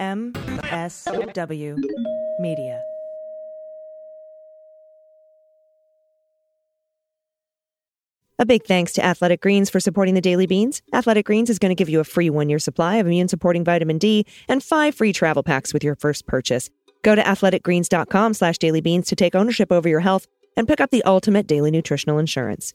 MSW Media. A big thanks to Athletic Greens for supporting the Daily Beans. Athletic Greens is going to give you a free one year supply of immune supporting vitamin D and five free travel packs with your first purchase. Go to athleticgreens.com slash dailybeans to take ownership over your health and pick up the ultimate daily nutritional insurance.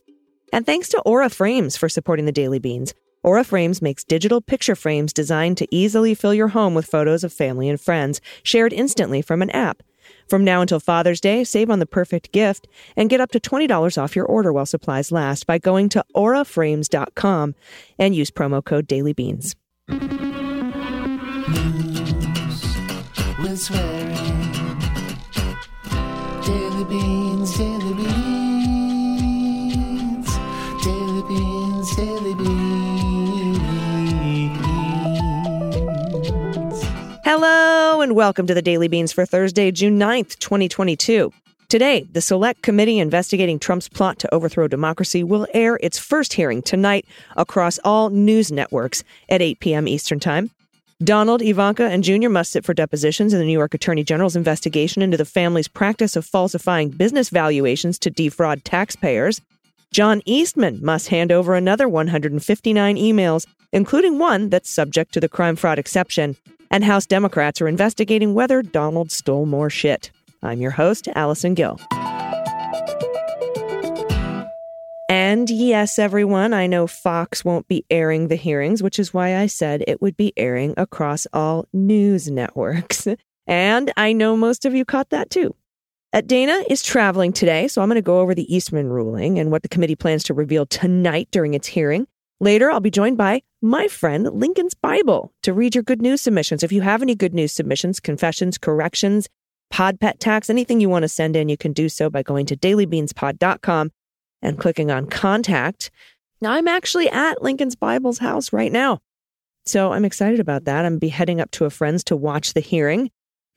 And thanks to Aura Frames for supporting the Daily Beans. Aura Frames makes digital picture frames designed to easily fill your home with photos of family and friends, shared instantly from an app. From now until Father's Day, save on the perfect gift and get up to $20 off your order while supplies last by going to auraframes.com and use promo code DailyBeans. News with swearing. Daily beans, Hello and welcome to the Daily Beans for Thursday, June 9th, 2022. Today, the Select Committee investigating Trump's plot to overthrow democracy will air its first hearing tonight across all news networks at 8 p.m. Eastern Time. Donald, Ivanka, and Junior must sit for depositions in the New York Attorney General's investigation into the family's practice of falsifying business valuations to defraud taxpayers. John Eastman must hand over another 159 emails, including one that's subject to the crime fraud exception. And House Democrats are investigating whether Donald stole more shit. I'm your host, Allison Gill. And yes, everyone, I know Fox won't be airing the hearings, which is why I said it would be airing across all news networks. And I know most of you caught that too. Uh, Dana is traveling today, so I'm going to go over the Eastman ruling and what the committee plans to reveal tonight during its hearing. Later, I'll be joined by my friend Lincoln's Bible to read your good news submissions. If you have any good news submissions, confessions, corrections, pod pet tax, anything you want to send in, you can do so by going to dailybeanspod.com and clicking on contact. Now, I'm actually at Lincoln's Bible's house right now. So I'm excited about that. I'm be heading up to a friend's to watch the hearing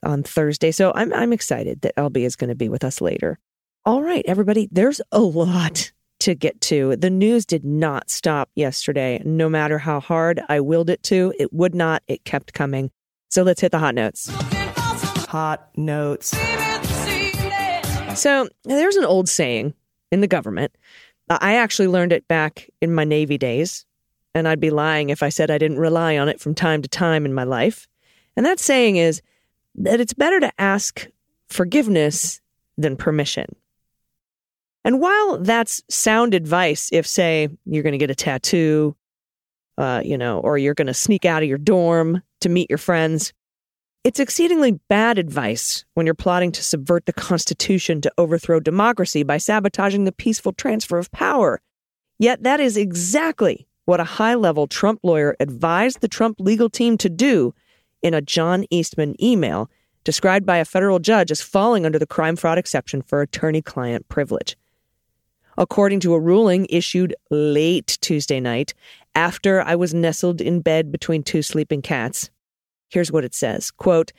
on Thursday. So I'm I'm excited that LB is going to be with us later. All right, everybody, there's a lot to get to. The news did not stop yesterday. No matter how hard I willed it to, it would not. It kept coming. So let's hit the hot notes. Hot notes. So there's an old saying in the government. I actually learned it back in my Navy days, and I'd be lying if I said I didn't rely on it from time to time in my life. And that saying is that it's better to ask forgiveness than permission. And while that's sound advice, if, say, you're going to get a tattoo, uh, you know, or you're going to sneak out of your dorm to meet your friends, it's exceedingly bad advice when you're plotting to subvert the Constitution to overthrow democracy by sabotaging the peaceful transfer of power. Yet that is exactly what a high level Trump lawyer advised the Trump legal team to do in a John Eastman email described by a federal judge as falling under the crime fraud exception for attorney client privilege. According to a ruling issued late Tuesday night, after I was nestled in bed between two sleeping cats, Here's what it says quote,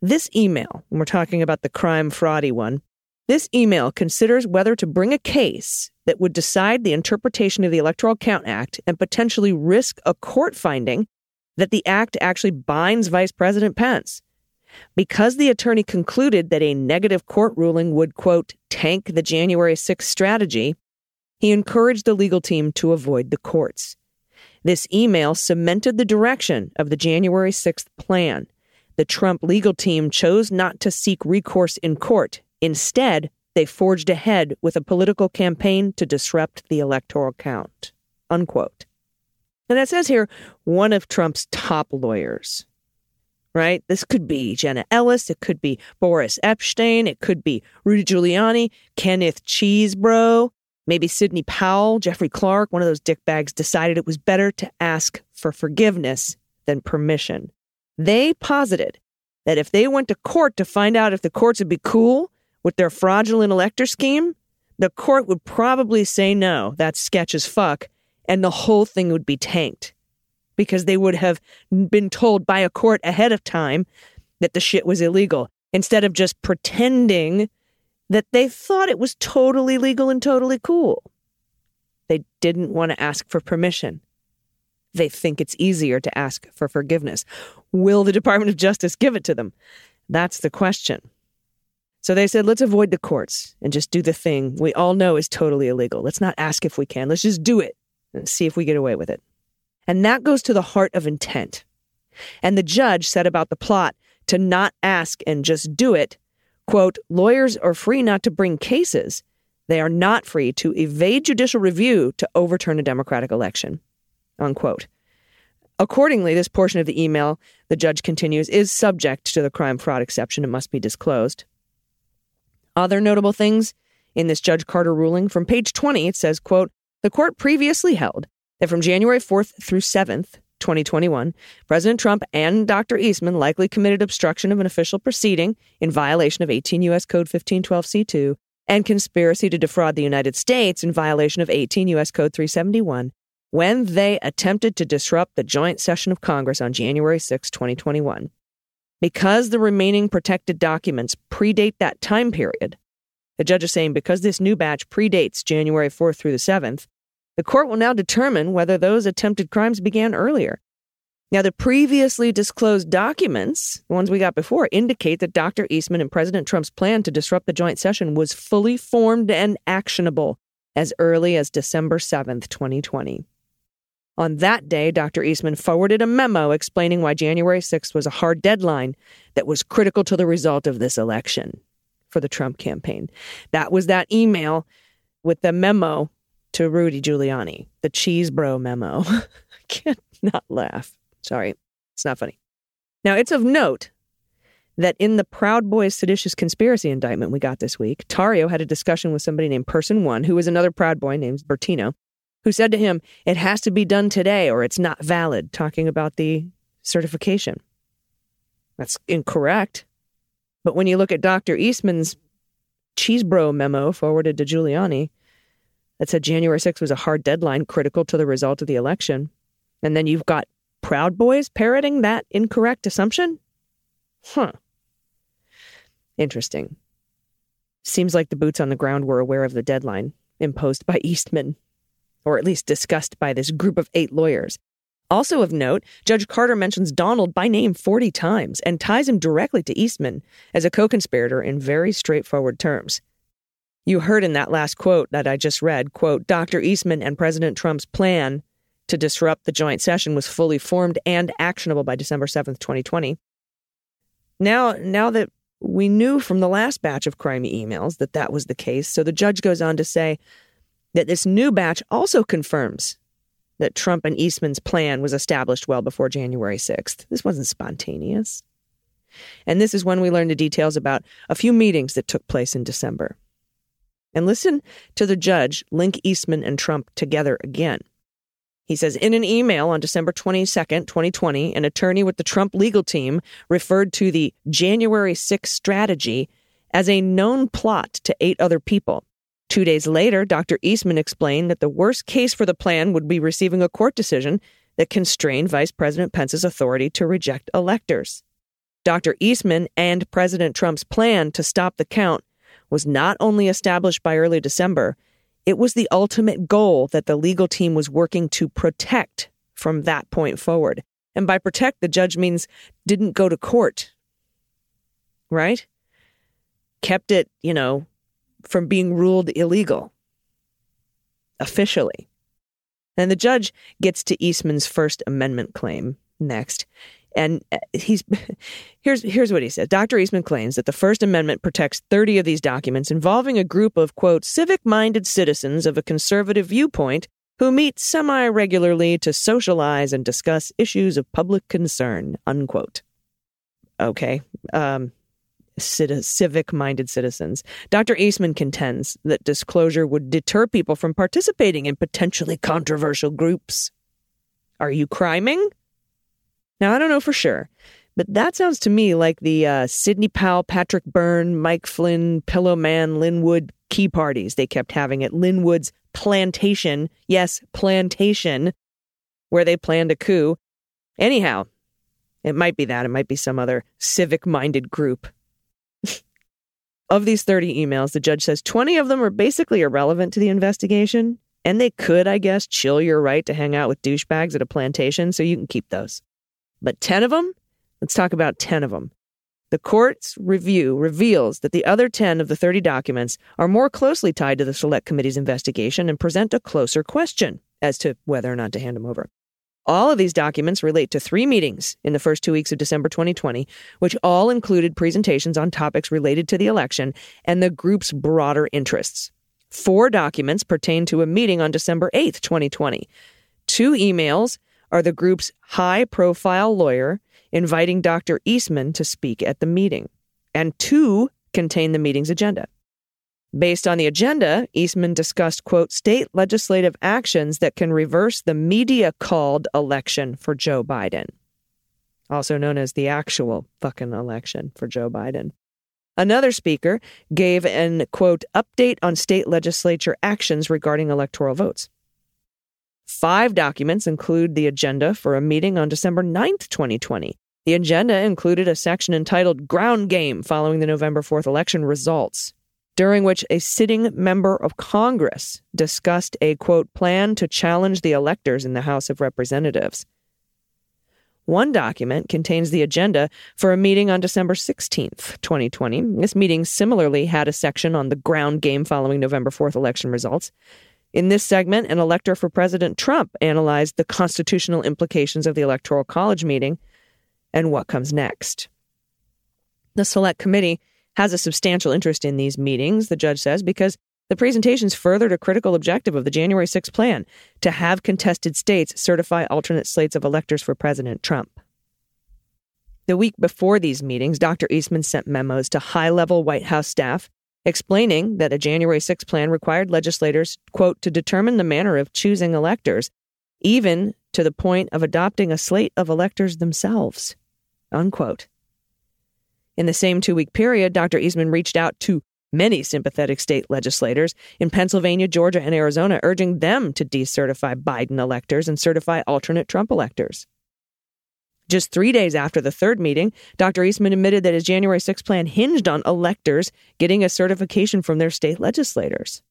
This email, and we're talking about the crime fraudy one, this email considers whether to bring a case that would decide the interpretation of the Electoral Count Act and potentially risk a court finding that the act actually binds Vice President Pence. Because the attorney concluded that a negative court ruling would, quote, tank the January 6th strategy, he encouraged the legal team to avoid the courts. This email cemented the direction of the January 6th plan. The Trump legal team chose not to seek recourse in court. Instead, they forged ahead with a political campaign to disrupt the electoral count. Unquote. And that says here one of Trump's top lawyers, right? This could be Jenna Ellis. It could be Boris Epshteyn. It could be Rudy Giuliani, Kenneth Chesebro. Maybe Sidney Powell, Jeffrey Clark, one of those dickbags, decided it was better to ask for forgiveness than permission. They posited that if they went to court to find out if the courts would be cool with their fraudulent elector scheme, the court would probably say no, that's sketch as fuck, and the whole thing would be tanked. Because they would have been told by a court ahead of time that the shit was illegal instead of just pretending that they thought it was totally legal and totally cool. They didn't want to ask for permission. They think it's easier to ask for forgiveness. Will the Department of Justice give it to them? That's the question. So they said, let's avoid the courts and just do the thing we all know is totally illegal. Let's not ask if we can. Let's just do it and see if we get away with it. And that goes to the heart of intent. And the judge said about the plot to not ask and just do it, quote, lawyers are free not to bring cases. They are not free to evade judicial review to overturn a democratic election, unquote. Accordingly, this portion of the email, the judge continues, is subject to the crime fraud exception and must be disclosed. Other notable things in this Judge Carter ruling from page 20, it says, quote, the court previously held that from January 4th through 7th, 2021, President Trump and Dr. Eastman likely committed obstruction of an official proceeding in violation of 18 U.S. Code 1512c2 and conspiracy to defraud the United States in violation of 18 U.S. Code 371 when they attempted to disrupt the joint session of Congress on January 6, 2021. Because the remaining protected documents predate that time period, the judge is saying because this new batch predates January 4th through the 7th, the court will now determine whether those attempted crimes began earlier. Now, the previously disclosed documents, the ones we got before, indicate that Dr. Eastman and President Trump's plan to disrupt the joint session was fully formed and actionable as early as December 7th, 2020. On that day, Dr. Eastman forwarded a memo explaining why January 6th was a hard deadline that was critical to the result of this election for the Trump campaign. That was that email with the memo to Rudy Giuliani, the cheese bro memo. I can't not laugh. Sorry, it's not funny. Now, it's of note that in the Proud Boys seditious conspiracy indictment we got this week, Tarrio had a discussion with somebody named Person One, who was another Proud Boy named Bertino, who said to him, It has to be done today or it's not valid, talking about the certification. That's incorrect. But when you look at Dr. Eastman's cheese bro memo forwarded to Giuliani, that said January 6th was a hard deadline critical to the result of the election. And then you've got Proud Boys parroting that incorrect assumption? Huh. Interesting. Seems like the boots on the ground were aware of the deadline imposed by Eastman, or at least discussed by this group of eight lawyers. Also of note, Judge Carter mentions Donald by name 40 times and ties him directly to Eastman as a co conspirator in very straightforward terms. You heard in that last quote that I just read, quote, Dr. Eastman and President Trump's plan to disrupt the joint session was fully formed and actionable by December 7th, 2020. Now, now that we knew from the last batch of crime emails that that was the case, so the judge goes on to say that this new batch also confirms that Trump and Eastman's plan was established well before January 6th. This wasn't spontaneous. And this is when we learn the details about a few meetings that took place in December. And listen to the judge link Eastman and Trump together again. He says in an email on December 22nd, 2020, an attorney with the Trump legal team referred to the January 6 strategy as a known plot to eight other people. Two days later, Dr. Eastman explained that the worst case for the plan would be receiving a court decision that constrained Vice President Pence's authority to reject electors. Dr. Eastman and President Trump's plan to stop the count was not only established by early December, it was the ultimate goal that the legal team was working to protect from that point forward. And by protect, the judge means didn't go to court, right? Kept it, you know, from being ruled illegal officially. And the judge gets to Eastman's First Amendment claim next. And uh, he's here's here's what he says. Dr. Eastman claims that the First Amendment protects 30 of these documents involving a group of quote civic-minded citizens of a conservative viewpoint who meet semi-regularly to socialize and discuss issues of public concern. Unquote. Okay. Um, civic minded citizens. Dr. Eastman contends that disclosure would deter people from participating in potentially controversial groups. Are you criming? Now, I don't know for sure, but that sounds to me like the uh, Sidney Powell, Patrick Byrne, Mike Flynn, Pillow Man, Lin Wood key parties they kept having at Lin Wood's plantation. Yes, plantation, where they planned a coup. Anyhow, it might be that. It might be some other civic minded group. of these 30 emails, the judge says 20 of them are basically irrelevant to the investigation. And they could, I guess, chill your right to hang out with douchebags at a plantation, so you can keep those. But 10 of them? Let's talk about 10 of them. The court's review reveals that the other 10 of the 30 documents are more closely tied to the Select Committee's investigation and present a closer question as to whether or not to hand them over. All of these documents relate to three meetings in the first two weeks of December 2020, which all included presentations on topics related to the election and the group's broader interests. Four documents pertain to a meeting on December 8th, 2020. Two emails are the group's high profile lawyer inviting Dr. Eastman to speak at the meeting, and two contain the meeting's agenda. Based on the agenda, Eastman discussed, quote, state legislative actions that can reverse the media called election for Joe Biden, also known as the actual fucking election for Joe Biden. Another speaker gave an, quote, update on state legislature actions regarding electoral votes. Five documents include the agenda for a meeting on December 9th, 2020. The agenda included a section entitled Ground Game following the November 4th election results during which a sitting member of Congress discussed a quote plan to challenge the electors in the House of Representatives. One document contains the agenda for a meeting on December 16th, 2020. This meeting similarly had a section on the ground game following November 4th election results. In this segment, an elector for President Trump analyzed the constitutional implications of the Electoral College meeting and what comes next. The Select Committee has a substantial interest in these meetings, the judge says, because the presentations furthered a critical objective of the January 6 plan to have contested states certify alternate slates of electors for President Trump. The week before these meetings, Dr. Eastman sent memos to high level White House staff explaining that a January 6 plan required legislators, quote, to determine the manner of choosing electors, even to the point of adopting a slate of electors themselves, unquote. In the same two week period, Dr. Eastman reached out to many sympathetic state legislators in Pennsylvania, Georgia, and Arizona, urging them to decertify Biden electors and certify alternate Trump electors. Just three days after the third meeting, Dr. Eastman admitted that his January 6 plan hinged on electors getting a certification from their state legislators.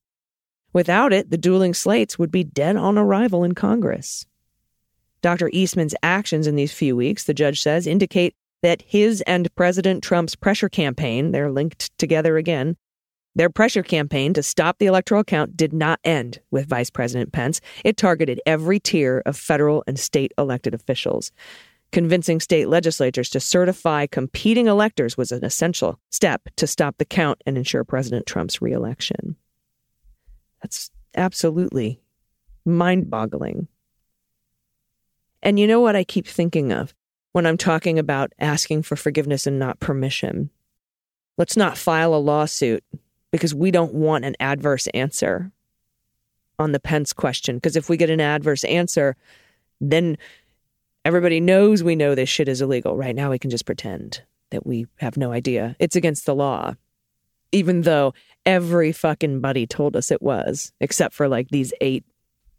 Without it, the dueling slates would be dead on arrival in Congress. Dr. Eastman's actions in these few weeks, the judge says, indicate that his and President Trump's pressure campaign, they're linked together again, their pressure campaign to stop the electoral count did not end with Vice President Pence. It targeted every tier of federal and state elected officials. Convincing state legislatures to certify competing electors was an essential step to stop the count and ensure President Trump's reelection. That's absolutely mind boggling. And you know what I keep thinking of? when I'm talking about asking for forgiveness and not permission. Let's not file a lawsuit because we don't want an adverse answer on the Pence question. Because if we get an adverse answer, then everybody knows we know this shit is illegal. Right now, we can just pretend that we have no idea. It's against the law, even though every fucking buddy told us it was, except for like these eight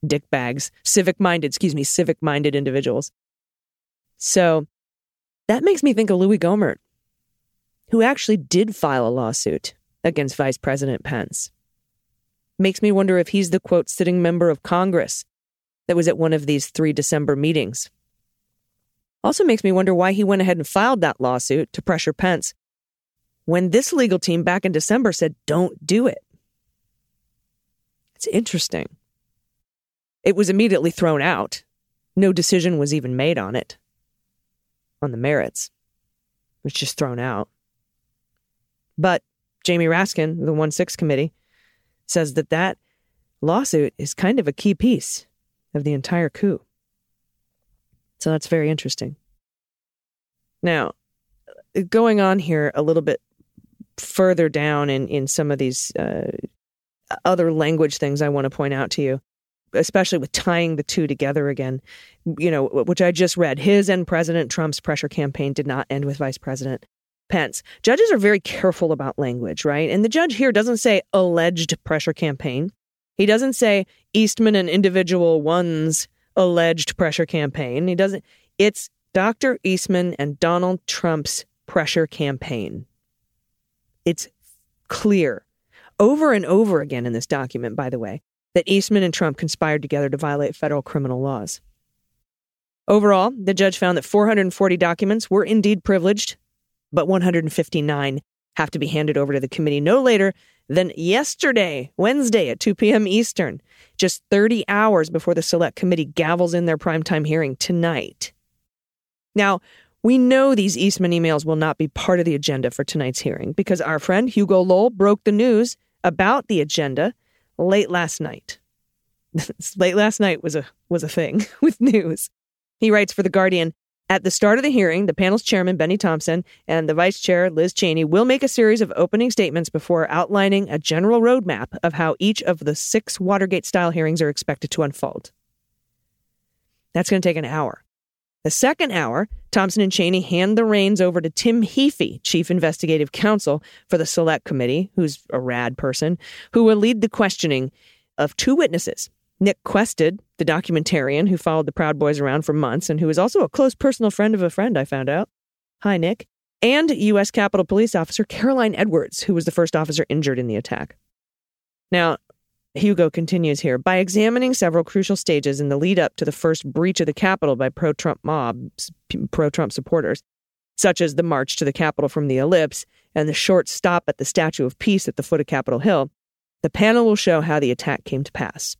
dick bags, civic minded, excuse me, civic minded individuals. So that makes me think of Louis Gohmert, who actually did file a lawsuit against Vice President Pence. Makes me wonder if he's the quote sitting member of Congress that was at one of these three December meetings. Also makes me wonder why he went ahead and filed that lawsuit to pressure Pence when this legal team back in December said, don't do it. It's interesting. It was immediately thrown out. No decision was even made on it on the merits. It was just thrown out. But Jamie Raskin, the 1 6 committee, says that that lawsuit is kind of a key piece of the entire coup. So that's very interesting. Now, going on here a little bit further down in, in some of these uh, other language things I want to point out to you especially with tying the two together again, you know, which I just read. His and President Trump's pressure campaign did not end with Vice President Pence. Judges are very careful about language, right? And the judge here doesn't say alleged pressure campaign. He doesn't say Eastman and individual one's alleged pressure campaign. He doesn't. It's Dr. Eastman and Donald Trump's pressure campaign. It's clear over and over again in this document, by the way that Eastman and Trump conspired together to violate federal criminal laws. Overall, the judge found that 440 documents were indeed privileged, but 159 have to be handed over to the committee no later than yesterday, Wednesday at 2 p.m. Eastern, just 30 hours before the select committee gavels in their primetime hearing tonight. Now, we know these Eastman emails will not be part of the agenda for tonight's hearing because our friend Hugo Lowell broke the news about the agenda late last night. late last night was a was a thing with news. He writes for the Guardian, at the start of the hearing, the panel's chairman, Bennie Thompson, and the vice chair, Liz Cheney, will make a series of opening statements before outlining a general roadmap of how each of the six Watergate style hearings are expected to unfold. That's going to take an hour. The second hour, Thompson and Cheney hand the reins over to Tim Heaphy, chief investigative counsel for the select committee, who's a rad person, who will lead the questioning of two witnesses Nick Quested, the documentarian who followed the Proud Boys around for months and who is also a close personal friend of a friend, I found out. Hi, Nick. And U.S. Capitol Police Officer Caroline Edwards, who was the first officer injured in the attack. Now, Hugo continues here by examining several crucial stages in the lead up to the first breach of the Capitol by pro Trump mobs, pro Trump supporters, such as the march to the Capitol from the ellipse and the short stop at the Statue of Peace at the foot of Capitol Hill. The panel will show how the attack came to pass.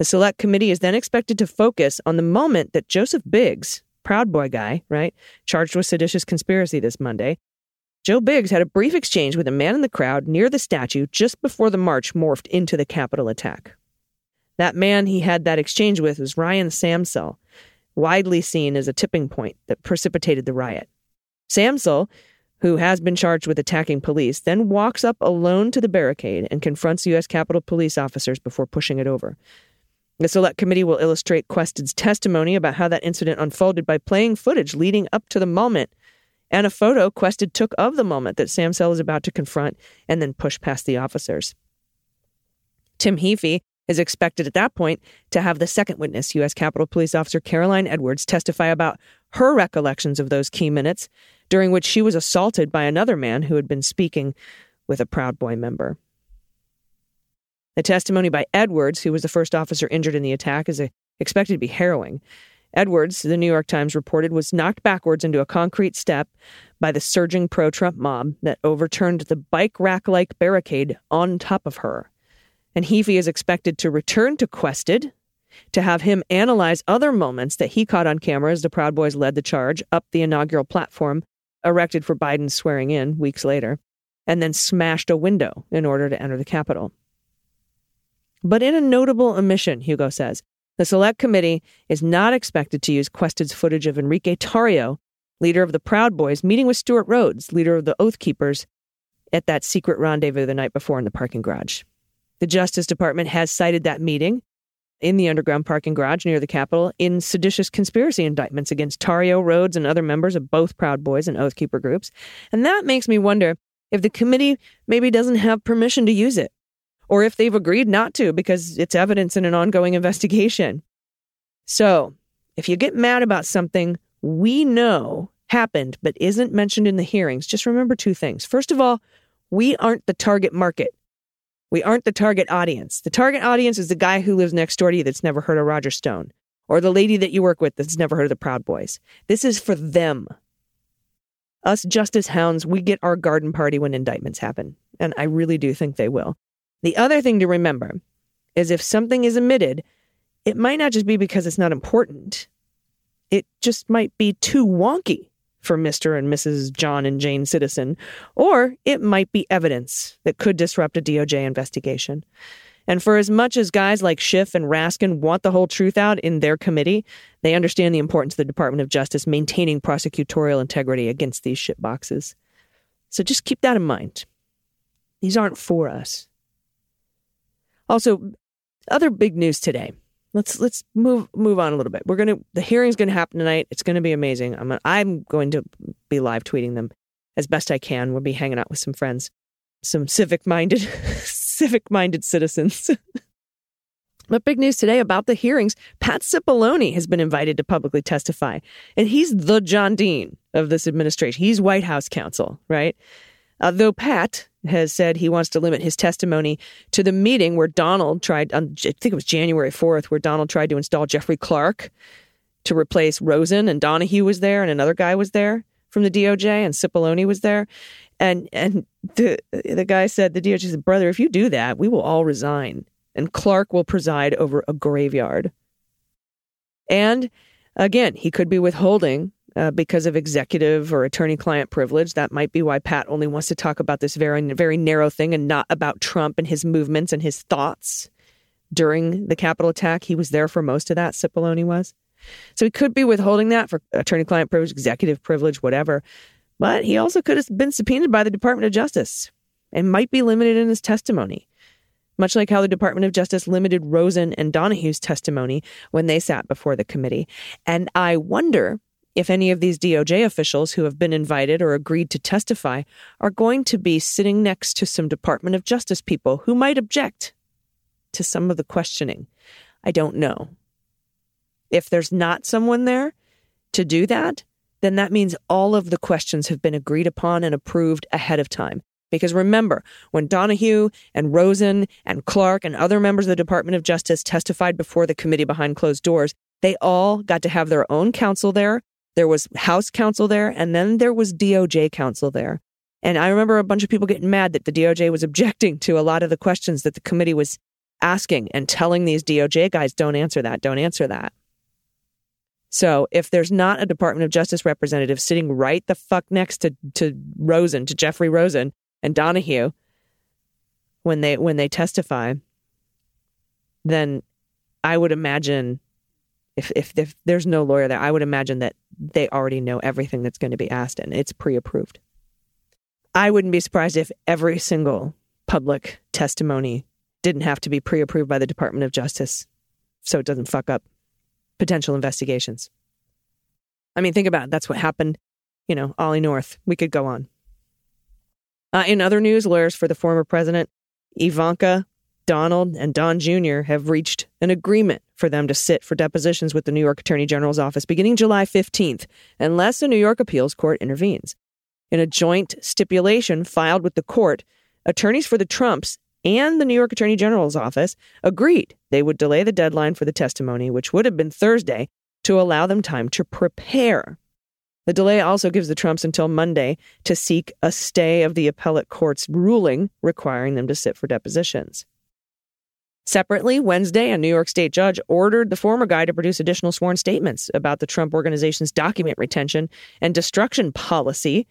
The select committee is then expected to focus on the moment that Joseph Biggs, Proud Boy guy, right, charged with seditious conspiracy this Monday, Joe Biggs had a brief exchange with a man in the crowd near the statue just before the march morphed into the Capitol attack. That man he had that exchange with was Ryan Samsel, widely seen as a tipping point that precipitated the riot. Samsel, who has been charged with attacking police, then walks up alone to the barricade and confronts U.S. Capitol police officers before pushing it over. The Select Committee will illustrate Quested's testimony about how that incident unfolded by playing footage leading up to the moment and a photo Quested took of the moment that Samsel is about to confront and then push past the officers. Tim Heaphy is expected at that point to have the second witness, U.S. Capitol Police Officer Caroline Edwards, testify about her recollections of those key minutes during which she was assaulted by another man who had been speaking with a Proud Boy member. The testimony by Edwards, who was the first officer injured in the attack, is expected to be harrowing. Edwards, the New York Times reported, was knocked backwards into a concrete step by the surging pro Trump mob that overturned the bike rack like barricade on top of her. And Heaphy is expected to return to Quested to have him analyze other moments that he caught on camera as the Proud Boys led the charge up the inaugural platform erected for Biden's swearing in weeks later, and then smashed a window in order to enter the Capitol. But in a notable omission, Hugo says, the Select Committee is not expected to use Quested's footage of Enrique Tarrio, leader of the Proud Boys, meeting with Stewart Rhodes, leader of the Oath Keepers, at that secret rendezvous the night before in the parking garage. The Justice Department has cited that meeting in the underground parking garage near the Capitol in seditious conspiracy indictments against Tarrio, Rhodes, and other members of both Proud Boys and Oath Keeper groups. And that makes me wonder if the committee maybe doesn't have permission to use it or if they've agreed not to because it's evidence in an ongoing investigation. So, if you get mad about something we know happened but isn't mentioned in the hearings, just remember two things. First of all, we aren't the target market. We aren't the target audience. The target audience is the guy who lives next door to you that's never heard of Roger Stone, or the lady that you work with that's never heard of the Proud Boys. This is for them. Us justice hounds, we get our garden party when indictments happen. And I really do think they will. The other thing to remember is if something is omitted, it might not just be because it's not important. It just might be too wonky for Mr. and Mrs. John and Jane Citizen, or it might be evidence that could disrupt a DOJ investigation. And for as much as guys like Schiff and Raskin want the whole truth out in their committee, they understand the importance of the Department of Justice maintaining prosecutorial integrity against these shitboxes. So just keep that in mind. These aren't for us. Also, other big news today. Let's let's move move on a little bit. We're gonna the hearing's gonna happen tonight. It's gonna be amazing. I'm I'm going to be live tweeting them as best I can. We'll be hanging out with some friends, some civic minded civic minded citizens. But big news today about the hearings. Pat Cipollone has been invited to publicly testify, and he's the John Dean of this administration. He's White House counsel, right? Uh, though Pat has said he wants to limit his testimony to the meeting where Donald tried, on, I think it was January 4th, where Donald tried to install Jeffrey Clark to replace Rosen, and Donoghue was there, and another guy was there from the DOJ, and Cipollone was there. And and the the guy said, the DOJ said, brother, if you do that, we will all resign, and Clark will preside over a graveyard. And again, he could be withholding uh, because of executive or attorney client privilege. That might be why Pat only wants to talk about this very, very narrow thing and not about Trump and his movements and his thoughts during the Capitol attack. He was there for most of that, Cipollone was. So he could be withholding that for attorney client privilege, executive privilege, whatever. But he also could have been subpoenaed by the Department of Justice and might be limited in his testimony much like how the Department of Justice limited Rosen and Donoghue's testimony when they sat before the committee. And I wonder if any of these DOJ officials who have been invited or agreed to testify are going to be sitting next to some Department of Justice people who might object to some of the questioning. I don't know. If there's not someone there to do that, then that means all of the questions have been agreed upon and approved ahead of time. Because remember, when Donoghue and Rosen and Clark and other members of the Department of Justice testified before the committee behind closed doors, they all got to have their own counsel there. There was House counsel there, and then there was DOJ counsel there. And I remember a bunch of people getting mad that the DOJ was objecting to a lot of the questions that the committee was asking and telling these DOJ guys, don't answer that, don't answer that. So if there's not a Department of Justice representative sitting right the fuck next to, to Rosen, to Jeffrey Rosen, and Donoghue when they when they testify, then I would imagine if, if if there's no lawyer there, I would imagine that they already know everything that's going to be asked and it's pre-approved. I wouldn't be surprised if every single public testimony didn't have to be pre-approved by the Department of Justice so it doesn't fuck up potential investigations. I mean, think about it. That's what happened, you know, Ollie North. We could go on. Uh, in other news, lawyers for the former president, Ivanka, Donald, and Don Jr. have reached an agreement for them to sit for depositions with the New York Attorney General's office beginning July 15th, unless a New York appeals court intervenes. In a joint stipulation filed with the court, attorneys for the Trumps and the New York Attorney General's office agreed they would delay the deadline for the testimony, which would have been Thursday, to allow them time to prepare. The delay also gives the Trumps until Monday to seek a stay of the appellate court's ruling requiring them to sit for depositions. Separately, Wednesday, a New York state judge ordered the former guy to produce additional sworn statements about the Trump organization's document retention and destruction policy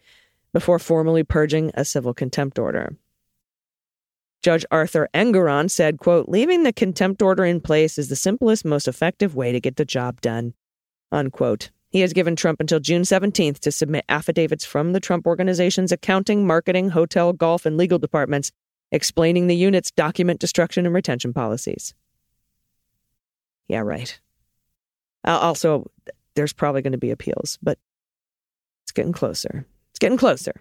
before formally purging a civil contempt order. Judge Arthur Engoron said, quote, leaving the contempt order in place is the simplest, most effective way to get the job done, unquote. He has given Trump until June 17th to submit affidavits from the Trump organization's accounting, marketing, hotel, golf, and legal departments explaining the unit's document destruction and retention policies. Yeah, right. Uh, also, there's probably going to be appeals, but it's getting closer. It's getting closer.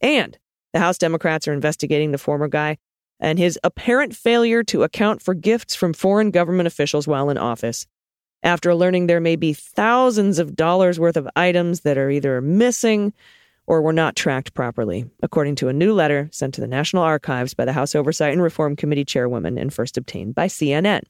And the House Democrats are investigating the former guy and his apparent failure to account for gifts from foreign government officials while in office after learning there may be thousands of dollars worth of items that are either missing or were not tracked properly, according to a new letter sent to the National Archives by the House Oversight and Reform Committee chairwoman and first obtained by CNN.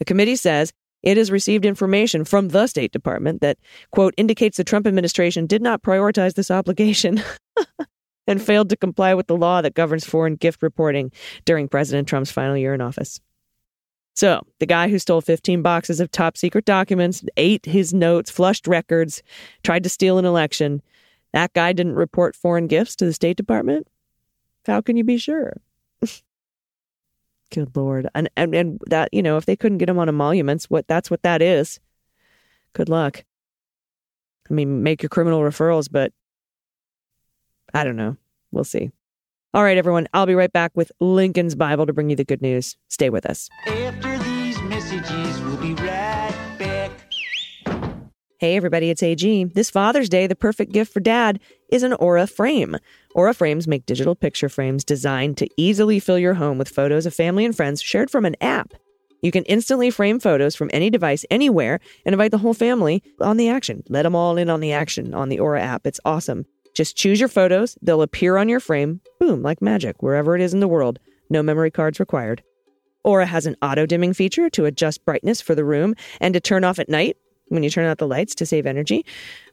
The committee says it has received information from the State Department that, quote, indicates the Trump administration did not prioritize this obligation and failed to comply with the law that governs foreign gift reporting during President Trump's final year in office. So, the guy who stole 15 boxes of top secret documents, ate his notes, flushed records, tried to steal an election, that guy didn't report foreign gifts to the State Department? How can you be sure? Good Lord. And, and, and that, you know, if they couldn't get him on emoluments, what that's what that is. Good luck. I mean, make your criminal referrals, but I don't know. We'll see. All right, everyone, I'll be right back with Lincoln's Bible to bring you the good news. Stay with us. After these messages, we'll be right. Hey, everybody, it's AG. This Father's Day, the perfect gift for dad is an Aura frame. Aura frames make digital picture frames designed to easily fill your home with photos of family and friends shared from an app. You can instantly frame photos from any device anywhere and invite the whole family on the action. Let them all in on the action on the Aura app. It's awesome. Just choose your photos, they'll appear on your frame, boom, like magic, wherever it is in the world. No memory cards required. Aura has an auto dimming feature to adjust brightness for the room and to turn off at night when you turn out the lights to save energy,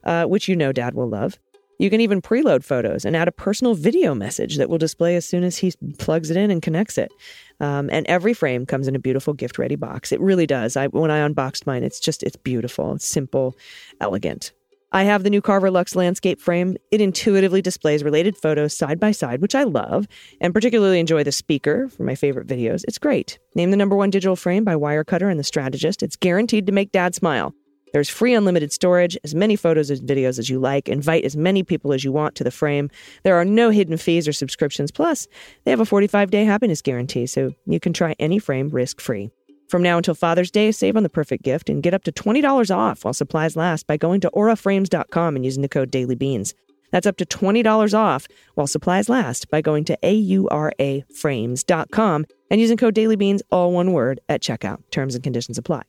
uh, which you know dad will love. You can even preload photos and add a personal video message that will display as soon as he plugs it in and connects it. Um, and every frame comes in a beautiful gift ready box. It really does. I, when I unboxed mine, it's just, it's beautiful, it's simple, elegant. I have the new Carver Lux landscape frame. It intuitively displays related photos side by side, which I love, and particularly enjoy the speaker for my favorite videos. It's great. Name the number one digital frame by Wirecutter and The Strategist. It's guaranteed to make dad smile. There's free unlimited storage, as many photos and videos as you like. Invite as many people as you want to the frame. There are no hidden fees or subscriptions. Plus, they have a 45 day happiness guarantee, so you can try any frame risk free. From now until Father's Day, save on the perfect gift and get up to $20 off while supplies last by going to auraframes.com and using the code DailyBeans. That's up to $20 off while supplies last by going to auraframes.com and using code DailyBeans, all one word, at checkout. Terms and conditions apply.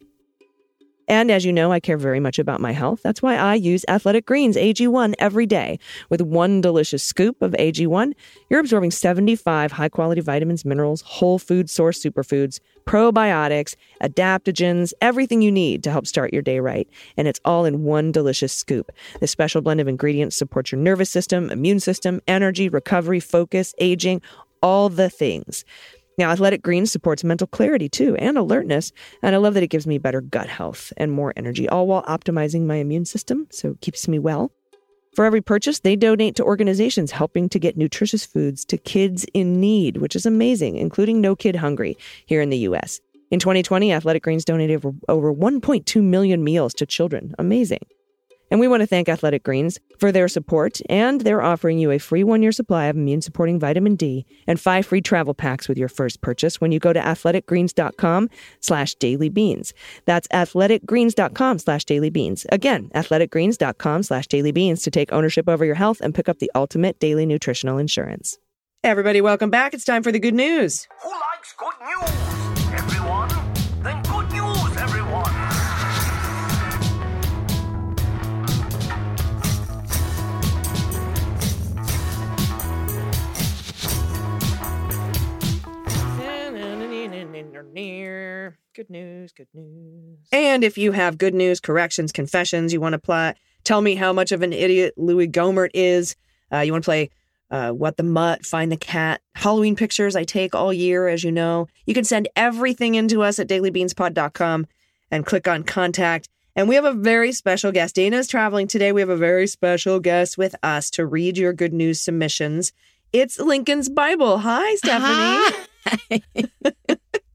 And as you know, I care very much about my health. That's why I use Athletic Greens AG1 every day. With one delicious scoop of AG1, you're absorbing 75 high quality vitamins, minerals, whole food source superfoods, probiotics, adaptogens, everything you need to help start your day right. And it's all in one delicious scoop. This special blend of ingredients supports your nervous system, immune system, energy, recovery, focus, aging, all the things. Now, Athletic Greens supports mental clarity too and alertness, and I love that it gives me better gut health and more energy, all while optimizing my immune system, so it keeps me well. For every purchase, they donate to organizations helping to get nutritious foods to kids in need, which is amazing, including No Kid Hungry here in the U.S. In 2020, Athletic Greens donated over, over 1.2 million meals to children. Amazing. And we want to thank Athletic Greens for their support, and they're offering you a free one year supply of immune supporting vitamin D and five free travel packs with your first purchase when you go to athleticgreens.com slash dailybeans. That's athleticgreens.com slash dailybeans. Again, athleticgreens.com slash dailybeans to take ownership over your health and pick up the ultimate daily nutritional insurance. Everybody, welcome back. It's time for the good news. Who likes good news? Good news, good news. And if you have good news, corrections, confessions, you want to play, tell me how much of an idiot Louis Gohmert is. Uh, you want to play uh, What the Mutt, Find the Cat, Halloween pictures I take all year, as you know. You can send everything into us at dailybeanspod.com and click on contact. And we have a very special guest. Dana is traveling today. We have a very special guest with us to read your good news submissions. It's Lincoln's Bible. Hi, Stephanie.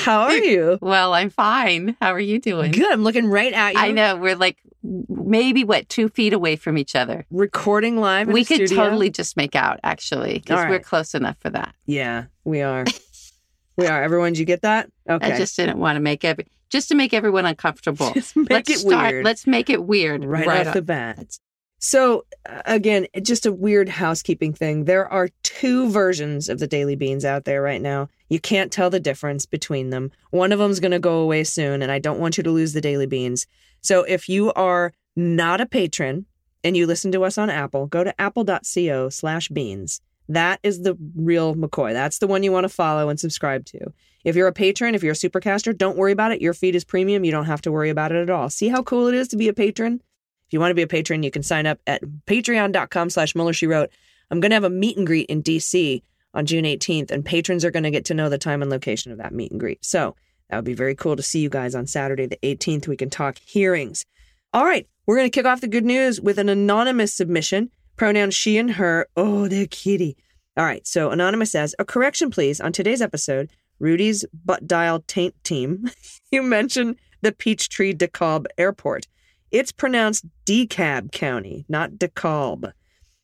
How are you? Well, I'm fine. How are you doing? Good. I'm looking right at you. I know we're like maybe what two feet away from each other. Recording live. In we could studio. totally just make out, actually, because All we're close enough for that. Yeah, we are. we are. Everyone, did you get that? Okay. I just didn't want to make every just to make everyone uncomfortable. Just make Let's it start. weird. Let's make it weird right, off on- the bat. So, uh, again, just a weird housekeeping thing. There are two versions of the Daily Beans out there right now. You can't tell the difference between them. One of them's going to go away soon, and I don't want you to lose the Daily Beans. So, if you are not a patron and you listen to us on Apple, go to apple.co slash beans. That is the real McCoy. That's the one you want to follow and subscribe to. If you're a patron, if you're a supercaster, don't worry about it. Your feed is premium. You don't have to worry about it at all. See how cool it is to be a patron? If you want to be a patron, you can sign up at patreon.com slash Mueller She Wrote. I'm going to have a meet and greet in DC on June 18th, and patrons are going to get to know the time and location of that meet and greet. So that would be very cool to see you guys on Saturday, the 18th. We can talk hearings. All right, we're going to kick off the good news with an anonymous submission. Pronouns she and her. Oh, they're kitty. All right, so Anonymous says, a correction, please. On today's episode, Rudy's butt dial taint team, you mentioned the Peachtree DeKalb Airport. It's pronounced DeKalb County, not DeKalb.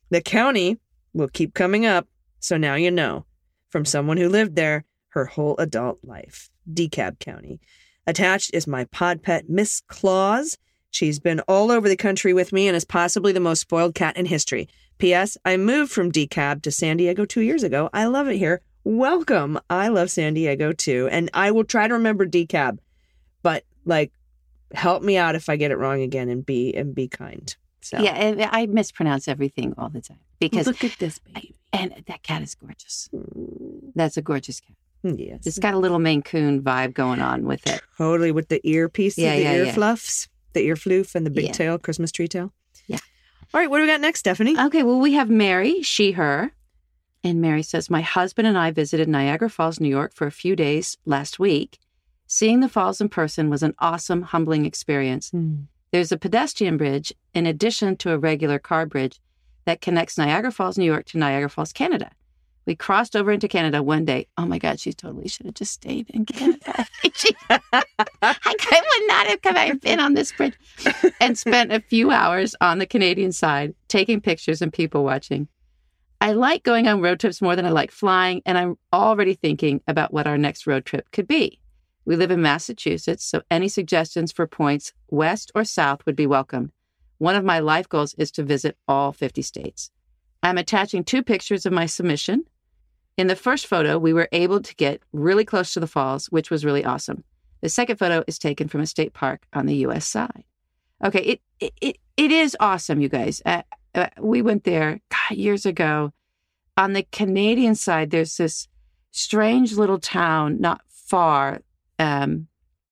The county will keep coming up, so now you know. From someone who lived there her whole adult life. DeKalb County. Attached is my pod pet, Miss Claus. She's been all over the country with me and is possibly the most spoiled cat in history. P.S. I moved from DeKalb to San Diego two years ago. I love it here. Welcome. I love San Diego too. And I will try to remember DeKalb, but like, help me out if I get it wrong again and be and be kind. So Yeah, and I mispronounce everything all the time because look at this baby. and that cat is gorgeous. Mm. That's a gorgeous cat. Yes, It's got a little Maine Coon vibe going on with it. totally with the earpiece, Yeah, the yeah, ear yeah. fluffs, the ear floof, and the big Yeah. tail, Christmas tree tail. Yeah. All right, what do we got next, Stephanie? Okay, well, we have Mary, she, her. And Mary says, My husband and I visited Niagara Falls, New York for a few days last week. Seeing the falls in person was an awesome, humbling experience. Hmm. There's a pedestrian bridge in addition to a regular car bridge that connects Niagara Falls, New York to Niagara Falls, Canada. We crossed over into Canada one day. Oh my God, she totally should have just stayed in Canada. she, I would not have come I've been on this bridge and spent a few hours on the Canadian side taking pictures and people watching. I like going on road trips more than I like flying, and I'm already thinking about what our next road trip could be. We live in Massachusetts, so any suggestions for points west or south would be welcome. One of my life goals is to visit all 50 states. I'm attaching two pictures of my submission. In the first photo, we were able to get really close to the falls, which was really awesome. The second photo is taken from a state park on the US side. Okay, it it it, it is awesome, you guys. Uh, uh, we went there God, years ago. On the Canadian side, there's this strange little town not far um,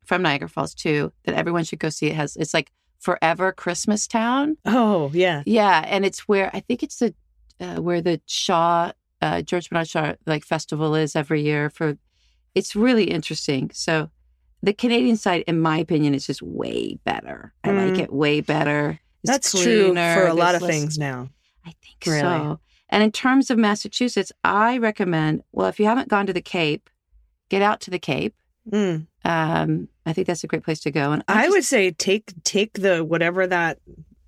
from Niagara Falls too that everyone should go see. It has it's like Forever Christmas Town. Oh, yeah. Yeah, and it's where I think it's the uh, where the Shaw uh, George Bernard Shaw like festival is every year for. It's really interesting. So, the Canadian side, in my opinion, is just way better. I like Mm. it way better. It's That's true for a lot of less- things now. I think Really? so. And in terms of Massachusetts, I recommend. Well, if you haven't gone to the Cape, get out to the Cape. Mm. Um, I think that's a great place to go. And I just- would say take take the whatever that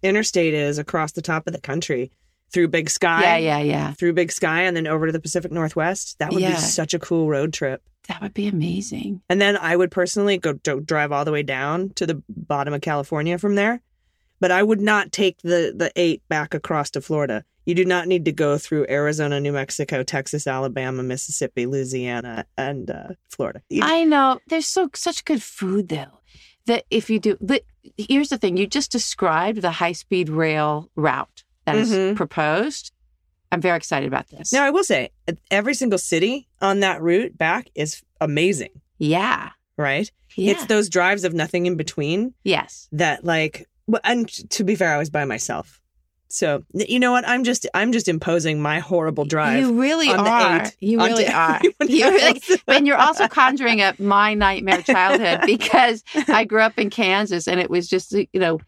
interstate is across the top of the country through Big Sky. yeah, yeah, yeah. Through Big Sky and then over to the Pacific Northwest. That would Yeah. be such a cool road trip. That would be amazing. And then I would personally go, go drive all the way down to the bottom of California from there. But I would not take the the eight back across to Florida. You do not need to go through Arizona, New Mexico, Texas, Alabama, Mississippi, Louisiana, and uh, Florida. You- I know. There's so such good food though. That if you do, but here's the thing: you just described the high speed rail route that is Mhm. proposed. I'm very excited about this. now I will say, every single city on that route back is amazing. yeah, Right? yeah, It's those drives of nothing in between yes, that like well, and to be fair, I was by myself. So you know what? I'm just I'm just imposing my horrible drive. You really on the are. eight You really are. You really, and you're also conjuring up my nightmare childhood because I grew up in Kansas and it was just you know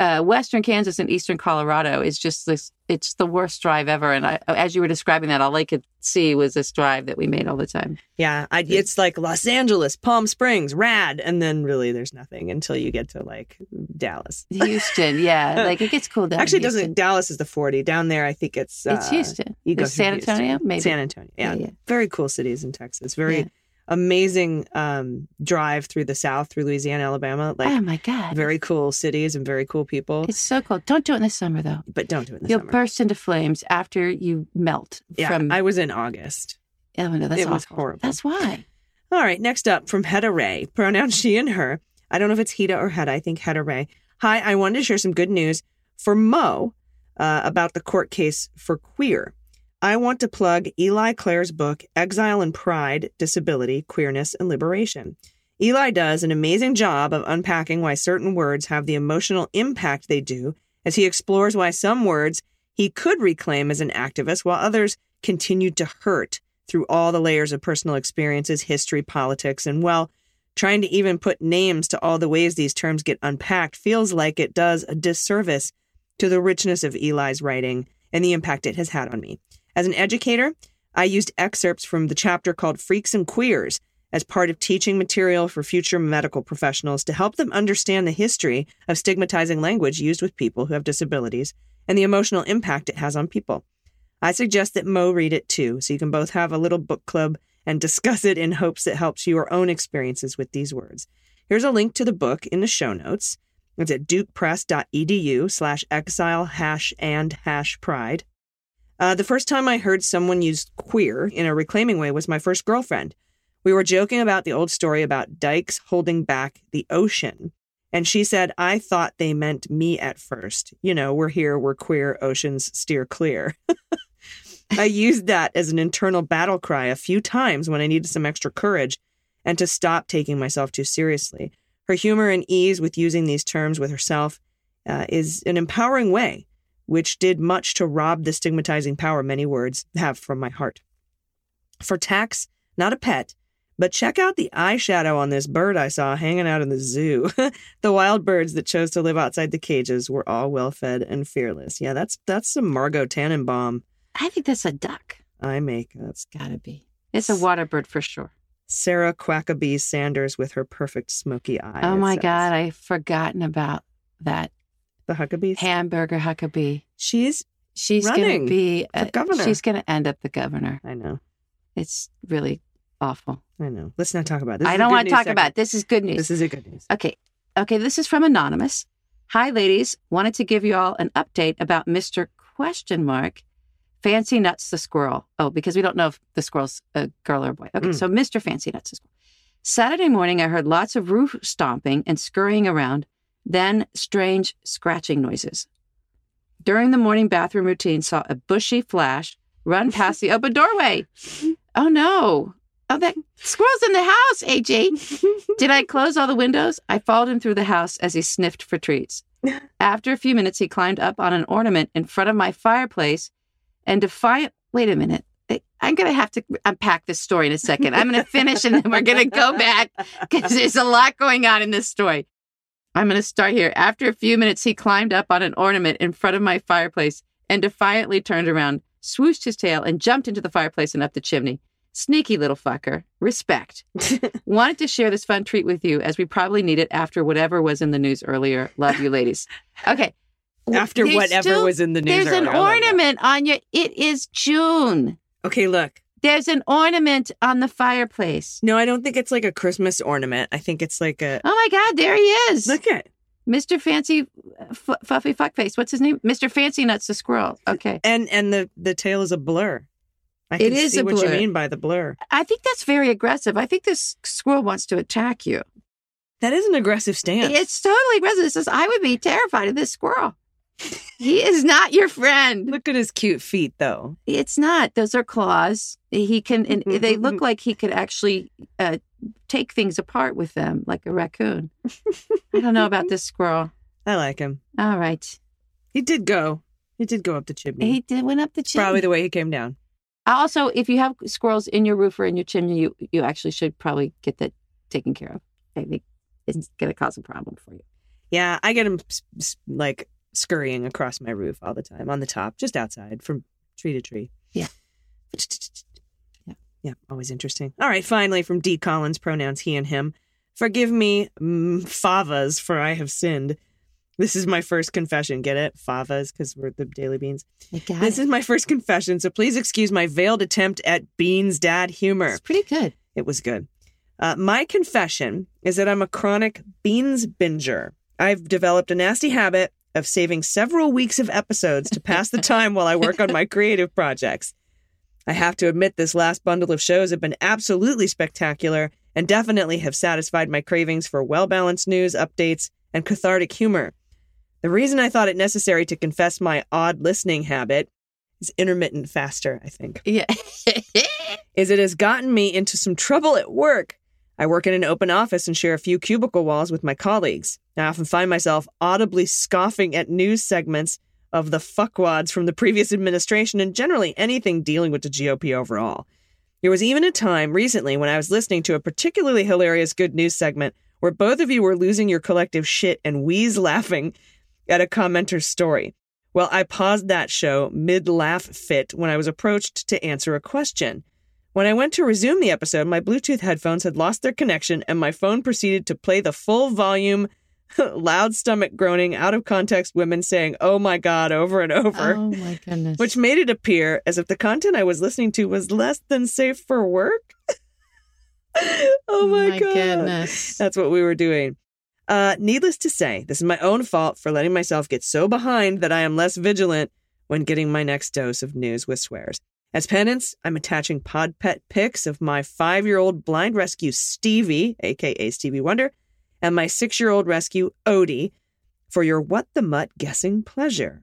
uh, western Kansas and eastern Colorado is just this. It's the worst drive ever. And I, as you were describing that, all I could see was this drive that we made all the time. Yeah, I, it's like Los Angeles, Palm Springs, rad, and then really there's nothing until you get to like Dallas. Houston, yeah, like it gets cool down. Actually, it doesn't Dallas is the 40. Down there, I think it's uh, It's Houston. You go San Houston. Antonio, maybe. San Antonio. Yeah, Yeah, yeah. very cool cities in Texas. Very Yeah. Amazing um, drive through the South, through Louisiana, Alabama. Like oh my god, very cool cities and very cool people. It's so cool. Don't do it in the summer though. but don't do it in the summer. You'll summer. burst into flames after you melt yeah, from. I was in August. oh no, that's it was horrible. That's why. All right, next up from Hedda Ray, pronoun she and her. I don't know if it's Hida or Hedda. I think Hedda Ray. Hi, I wanted to share some good news for Mo uh, about the court case for queer. I want to plug Eli Clare's book, Exile and Pride Disability, Queerness, and Liberation. Eli does an amazing job of unpacking why certain words have the emotional impact they do as he explores why some words he could reclaim as an activist while others continued to hurt through all the layers of personal experiences, history, politics, and well, trying to even put names to all the ways these terms get unpacked feels like it does a disservice to the richness of Eli's writing and the impact it has had on me. As an educator, I used excerpts from the chapter called Freaks and Queers as part of teaching material for future medical professionals to help them understand the history of stigmatizing language used with people who have disabilities and the emotional impact it has on people. I suggest that Mo read it too, so you can both have a little book club and discuss it in hopes it helps your own experiences with these words. Here's a link to the book in the show notes. It's at dukepress.edu slash exile hash and hash pride. Uh, the first time I heard someone use queer in a reclaiming way was my first girlfriend. We were joking about the old story about dikes holding back the ocean. And she said, I thought they meant me at first. You know, we're here, we're queer, oceans steer clear. I used that as an internal battle cry a few times when I needed some extra courage and to stop taking myself too seriously. Her humor and ease with using these terms with herself uh, is an empowering way, which did much to rob the stigmatizing power many words have from my heart. For tax, not a pet, but check out the eyeshadow on this bird I saw hanging out in the zoo. the wild birds that chose to live outside the cages were all well fed and fearless. Yeah, that's that's some Margot Tenenbaum I think that's a duck. I make that's gotta be. It's a water bird for sure. Sarah Quackabee Sanders with her perfect smoky eye. oh my. God, I've forgotten about that The Huckabees. hamburger Huckabee. She's, She's gonna be a, governor. She's gonna end up the governor. I know, It's really awful. I know. Let's not talk about it. this. I don't want to talk segment. about it. this. Is good news. This is a good news. Okay. Okay, this is from Anonymous. Hi, ladies. Wanted to give you all an update about Mr. Question Mark Fancy Nuts the Squirrel. Oh, because we don't know if the squirrel's a girl or a boy. Okay, Mm. so Mr. Fancy Nuts the Squirrel. Saturday morning, I heard lots of roof stomping and scurrying around, then strange scratching noises. During the morning bathroom routine, saw a bushy flash run past the open doorway. Oh no. Oh, that squirrel's in the house, AJ. Did I close all the windows? I followed him through the house as he sniffed for treats. After a few minutes, he climbed up on an ornament in front of my fireplace and defiant. Wait a minute. I'm going to have to unpack this story in a second. I'm going to finish and then we're going to go back because there's a lot going on in this story. I'm going to start here. After a few minutes, he climbed up on an ornament in front of my fireplace and defiantly turned around, swooshed his tail, and jumped into the fireplace and up the chimney. Sneaky little fucker. Respect. Wanted to share this fun treat with you as we probably need it after whatever was in the news earlier. Love you, ladies. Okay. After There's whatever still- was in the news. Earlier. There's an earlier. I ornament on your. It is June. Okay, look. There's an ornament on the fireplace. No, I don't think it's like a Christmas ornament. I think it's like a. Oh my God, there he is. Look at. Mr. Fancy F- Fuffy Fuckface. What's his name? Mr. Fancy Nuts the Squirrel. Okay. And and the the tail is a blur. I It can is see a what you mean by the blur. I think that's very aggressive. I think this squirrel wants to attack you. That is an aggressive stance. It's totally aggressive. It says, I would be terrified of this squirrel. He is not your friend. Look at his cute feet, though. It's not. Those are claws. He can, and they look like he could actually uh, take things apart with them, like a raccoon. I don't know about this squirrel. I like him. All right. He did go. He did go up the chimney. He did went up the chimney. Probably the way he came down. Also, if you have squirrels in your roof or in your chimney, you you actually should probably get that taken care of. I think it's going to cause a problem for you. Yeah, I get s- like scurrying across my roof all the time on the top, just outside from tree to tree. Yeah. Yeah. Yeah. Always interesting. All right. Finally, from D. Collins, pronouns he and him. Forgive me, mm, favas, for I have sinned. This is my first confession. Get it? Favas, because we're the Daily Beans. This it. is my first confession, so please excuse my veiled attempt at Beans Dad humor. It's pretty good. It was good. Uh, my confession is that I'm a chronic beans binger. I've developed a nasty habit of saving several weeks of episodes to pass the time while I work on my creative projects. I have to admit, this last bundle of shows have been absolutely spectacular and definitely have satisfied my cravings for well balanced news, updates, and cathartic humor. The reason I thought it necessary to confess my odd listening habit is intermittent faster, I think Yeah. is it has gotten me into some trouble at work. I work in an open office and share a few cubicle walls with my colleagues. I often find myself audibly scoffing at news segments of the fuckwads from the previous administration and generally anything dealing with the GOP overall. There was even a time recently when I was listening to a particularly hilarious good news segment where both of you were losing your collective shit and wheeze laughing at a commenter's story. Well, I paused that show mid laugh fit when I was approached to answer a question. When I went to resume the episode, my Bluetooth headphones had lost their connection and my phone proceeded to play the full volume, loud stomach groaning, out of context women saying, oh my God, over and over, oh my goodness. which made it appear as if the content I was listening to was less than safe for work. oh my, God. goodness. That's what we were doing. Uh, needless to say, this is my own fault for letting myself get so behind that I am less vigilant when getting my next dose of news with swears. As penance, I'm attaching pod pet pics of my five year old blind rescue Stevie, aka Stevie Wonder, and my six year old rescue, Odie, for your what the mutt guessing pleasure.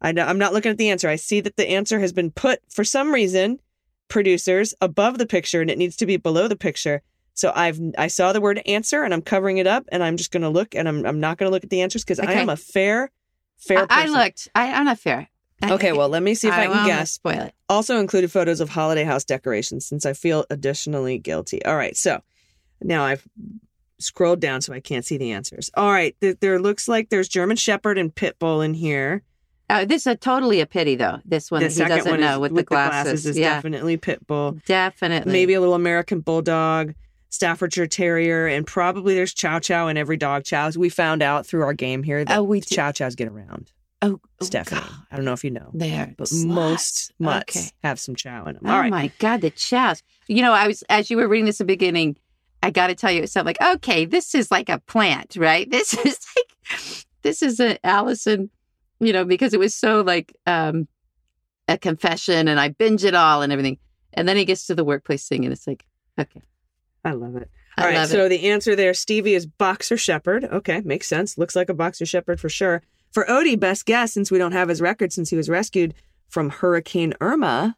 I know, I'm not looking at the answer. I see that the answer has been put for some reason, producers, above the picture and it needs to be below the picture. So I've I saw the word answer and I'm covering it up and I'm just going to look and I'm I'm not going to look at the answers because I am a fair fair I, I looked. I, I'm not fair. I- Okay, well, let me see if I, can guess. Spoil it. Also included photos of holiday house decorations since I feel additionally guilty. All right, so now I've scrolled down so I can't see the answers. All right, th- there looks like there's German Shepherd and Pit Bull in here. Oh, this is totally a pity though. This one the he second doesn't one know is, with, the glasses. is yeah, definitely Pit Bull. definitely. Maybe a little American Bulldog, Staffordshire Terrier, and probably there's Chow Chow in every dog chows. We found out through our game here that Oh, we. Chow Chows get around. Oh, oh, Stephanie, God. I don't know if you know, There, but sluts. most mutts Okay. have some Chow in them. Oh All right. my God, the chows. You know, I was as you were reading this at the beginning. I got to tell you, something like, okay, this is like a plant, right? This is like, this is a Allison, you know, because it was so like um a confession, and I binge it all and everything. And then he gets to the workplace thing, and it's like, okay, I love it. I All right, love so it. the answer there, Stevie, is boxer shepherd. Okay, makes sense. Looks like a boxer shepherd for sure. For Odie, best guess, since we don't have his record since he was rescued from Hurricane Irma,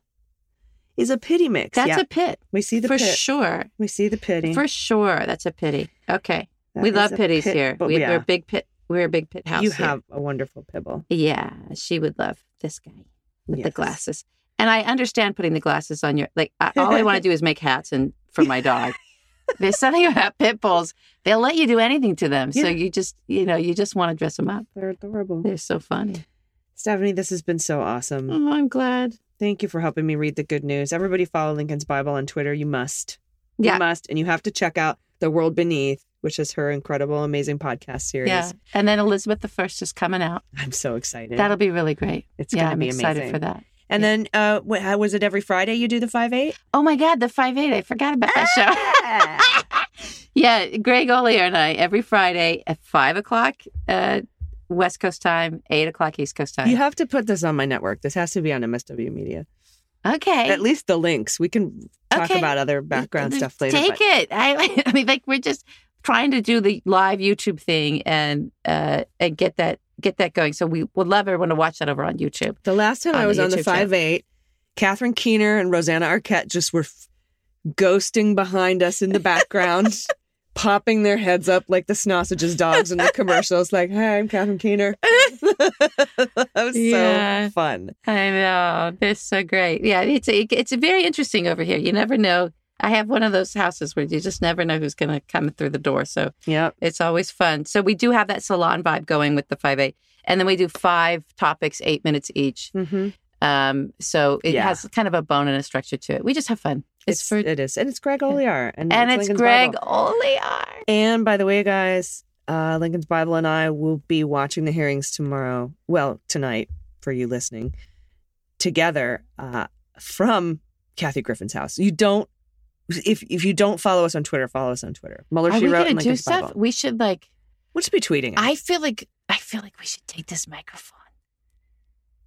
is a pity mix. That's yeah, a pit we see the for pit. sure. We see the pity. For sure, that's a pity. Okay, That we love pities pit, here. We, yeah, We're a big pit. We're a big pit house. you here. have a wonderful pibble. Yeah, she would love this guy with the glasses. And I understand putting the glasses on your like. I, all I want to do is make hats and for my dog. There's something about pit bulls; they'll let you do anything to them. So you just, you know, you just want to dress them up. They're adorable. They're so funny. Stephanie, this has been so awesome. Oh, I'm glad. Thank you for helping me read the good news. Everybody follow Lincoln's Bible on Twitter. You must. Yeah. You must. And you have to check out The World Beneath, which is her incredible, amazing podcast series. Yeah, and then Elizabeth the First is coming out. I'm so excited. That'll be really great. It's yeah, I'm be excited amazing. for that. And then, uh, what, how was it every Friday you do the 5 8? Oh my God, the five eight! I forgot about that show. yeah, Greg Olear and I every Friday at five o'clock uh, West Coast time, eight o'clock East Coast time. You have to put this on my network. This has to be on MSW Media. okay, At least the links. We can talk Okay. about other background stuff later. Take but- it. I, I mean, like we're just trying to do the live YouTube thing and uh, and get that get that going. So we would love everyone to watch that over on YouTube. The last time I the was on the YouTube channel. 5 8, Catherine Keener and Rosanna Arquette just were f- ghosting behind us in the background, popping their heads up like the Snausages dogs in the commercials, like, hi, I'm Catherine Keener. that was Yeah. so fun. I know they're so great. Yeah, it's a, it's very interesting over here. You never know. I have one of those houses where you just never know who's going to come through the door. So yeah, it's always fun. So we do have that salon vibe going with the five eight, and then we do five topics, eight minutes each. Mm-hmm. Um, so it Yeah. has kind of a bone and a structure to it. We just have fun. It's, It's, for it is. And it's Greg Olear. And, and it's Lincoln's Greg Bible. Olear. And by the way, guys, uh, Lincoln's Bible and I will be watching the hearings tomorrow. Well, tonight for you listening together uh, from Kathy Griffin's house. You don't. If if you don't follow us on Twitter, follow us on Twitter. Mueller Are she we wrote gonna and do stuff? Bible. We should like. We'll just be tweeting. I feel like I feel like we should take this microphone.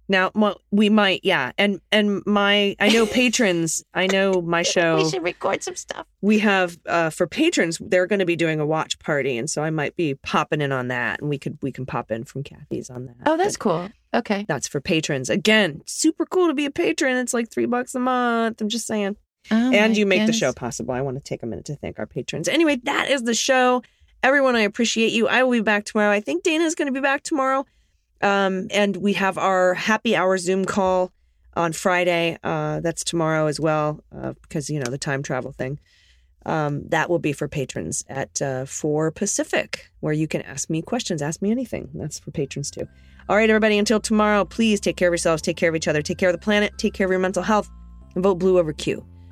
now we might, yeah. And and my I know patrons. I know my show. We should record some stuff. we have uh for patrons they're going to be doing a watch party and so i might be popping in on that and we could we can pop in from kathy's on that Oh, that's But cool. Okay. that's for patrons again super cool to be a patron it's like three bucks a month i'm just saying Oh, and you make the show possible. I want to take a minute to thank our patrons. Anyway that is the show. Everyone i appreciate you. I will be back tomorrow. I think dana is going to be back tomorrow. Um and we have our happy hour zoom call on friday. Uh that's tomorrow as well uh, because you know the time travel thing. Um, that will be for patrons at uh, 4 Pacific, where you can ask me questions, ask me anything. That's for patrons too. All right, everybody, until tomorrow, please take care of yourselves, take care of each other, take care of the planet, take care of your mental health, and vote blue over Q.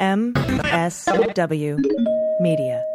MSW Media.